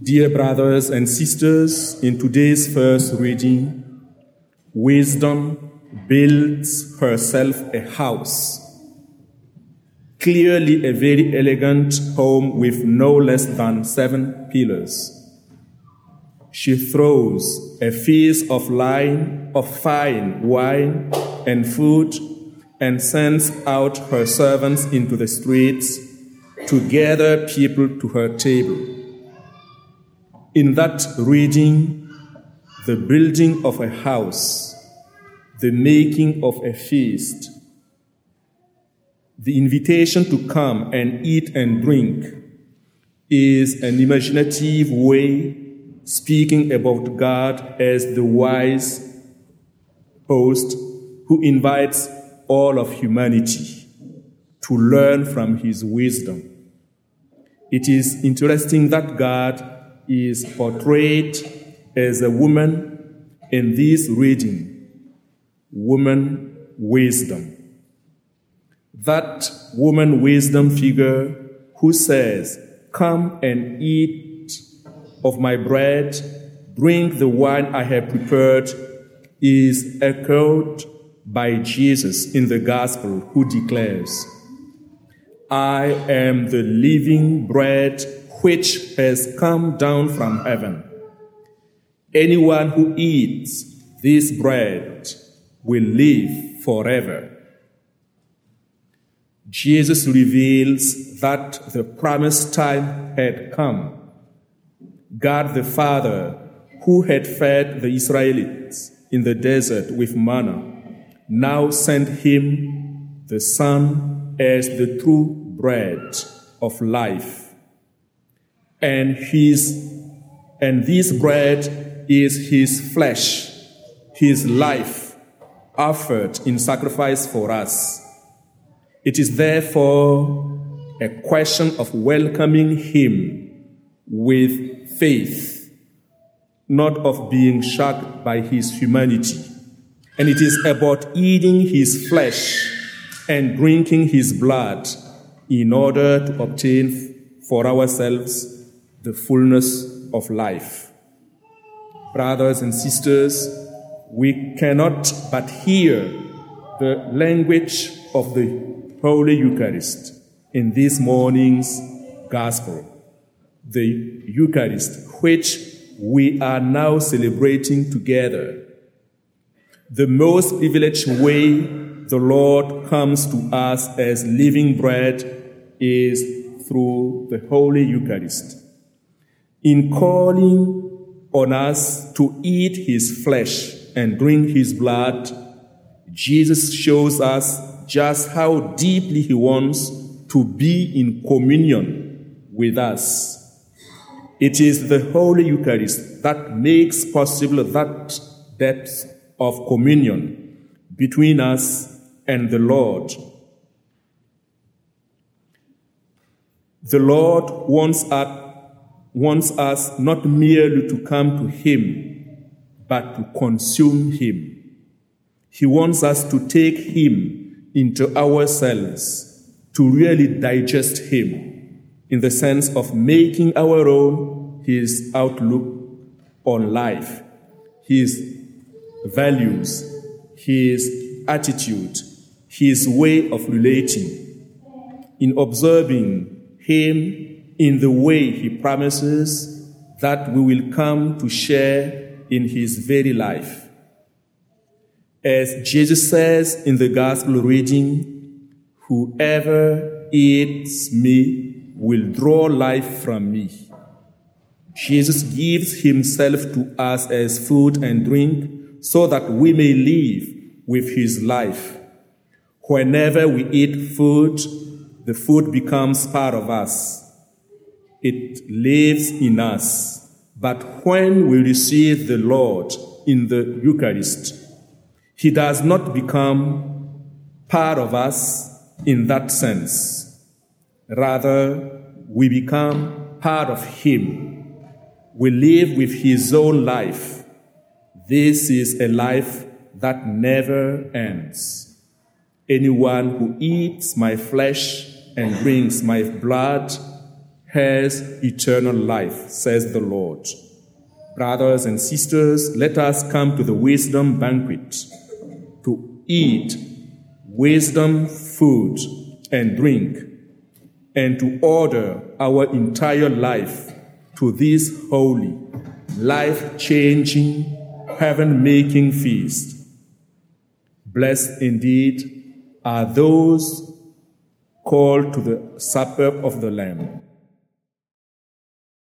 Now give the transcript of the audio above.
Dear brothers and sisters, in today's first reading, wisdom builds herself a house. Clearly, a very elegant home with no less than seven pillars. She throws a feast of line of fine wine and food and sends out her servants into the streets to gather people to her table. In that reading, the building of a house, the making of a feast, the invitation to come and eat and drink is an imaginative way speaking about God as the wise host who invites all of humanity to learn from his wisdom. It is interesting that God is portrayed as a woman in this reading, woman wisdom. That woman wisdom figure who says, Come and eat of my bread, drink the wine I have prepared, is echoed by Jesus in the gospel, who declares, I am the living bread which has come down from heaven. Anyone who eats this bread will live forever. Jesus reveals that the promised time had come. God the Father, who had fed the Israelites in the desert with manna, now sent him the Son as the true bread of life. And his and this bread is his flesh, his life, offered in sacrifice for us. It is therefore a question of welcoming him with faith, not of being shocked by his humanity. And it is about eating his flesh and drinking his blood in order to obtain for ourselves the fullness of life. Brothers and sisters, we cannot but hear the language of the Holy Eucharist in this morning's Gospel. The Eucharist, which we are now celebrating together the most privileged way the Lord comes to us as living bread is through the Holy Eucharist. In calling on us to eat his flesh and drink his blood, Jesus shows us just how deeply he wants to be in communion with us. It is the Holy Eucharist that makes possible that depth of communion between us and the Lord. The Lord wants us, wants us not merely to come to Him, but to consume Him. He wants us to take Him into ourselves, to really digest Him, in the sense of making our own His outlook on life, His values, his attitude, his way of relating, in observing him in the way he promises that we will come to share in his very life. As Jesus says in the gospel reading, whoever eats me will draw life from me. Jesus gives himself to us as food and drink so that we may live with his life. Whenever we eat food, the food becomes part of us. It lives in us. But when we receive the Lord in the Eucharist, he does not become part of us in that sense. Rather, we become part of him. We live with his own life this is a life that never ends. Anyone who eats my flesh and drinks my blood has eternal life, says the Lord. Brothers and sisters, let us come to the wisdom banquet to eat wisdom food and drink, and to order our entire life to this holy, life changing, heaven making feast. Blessed indeed are those called to the supper of the Lamb.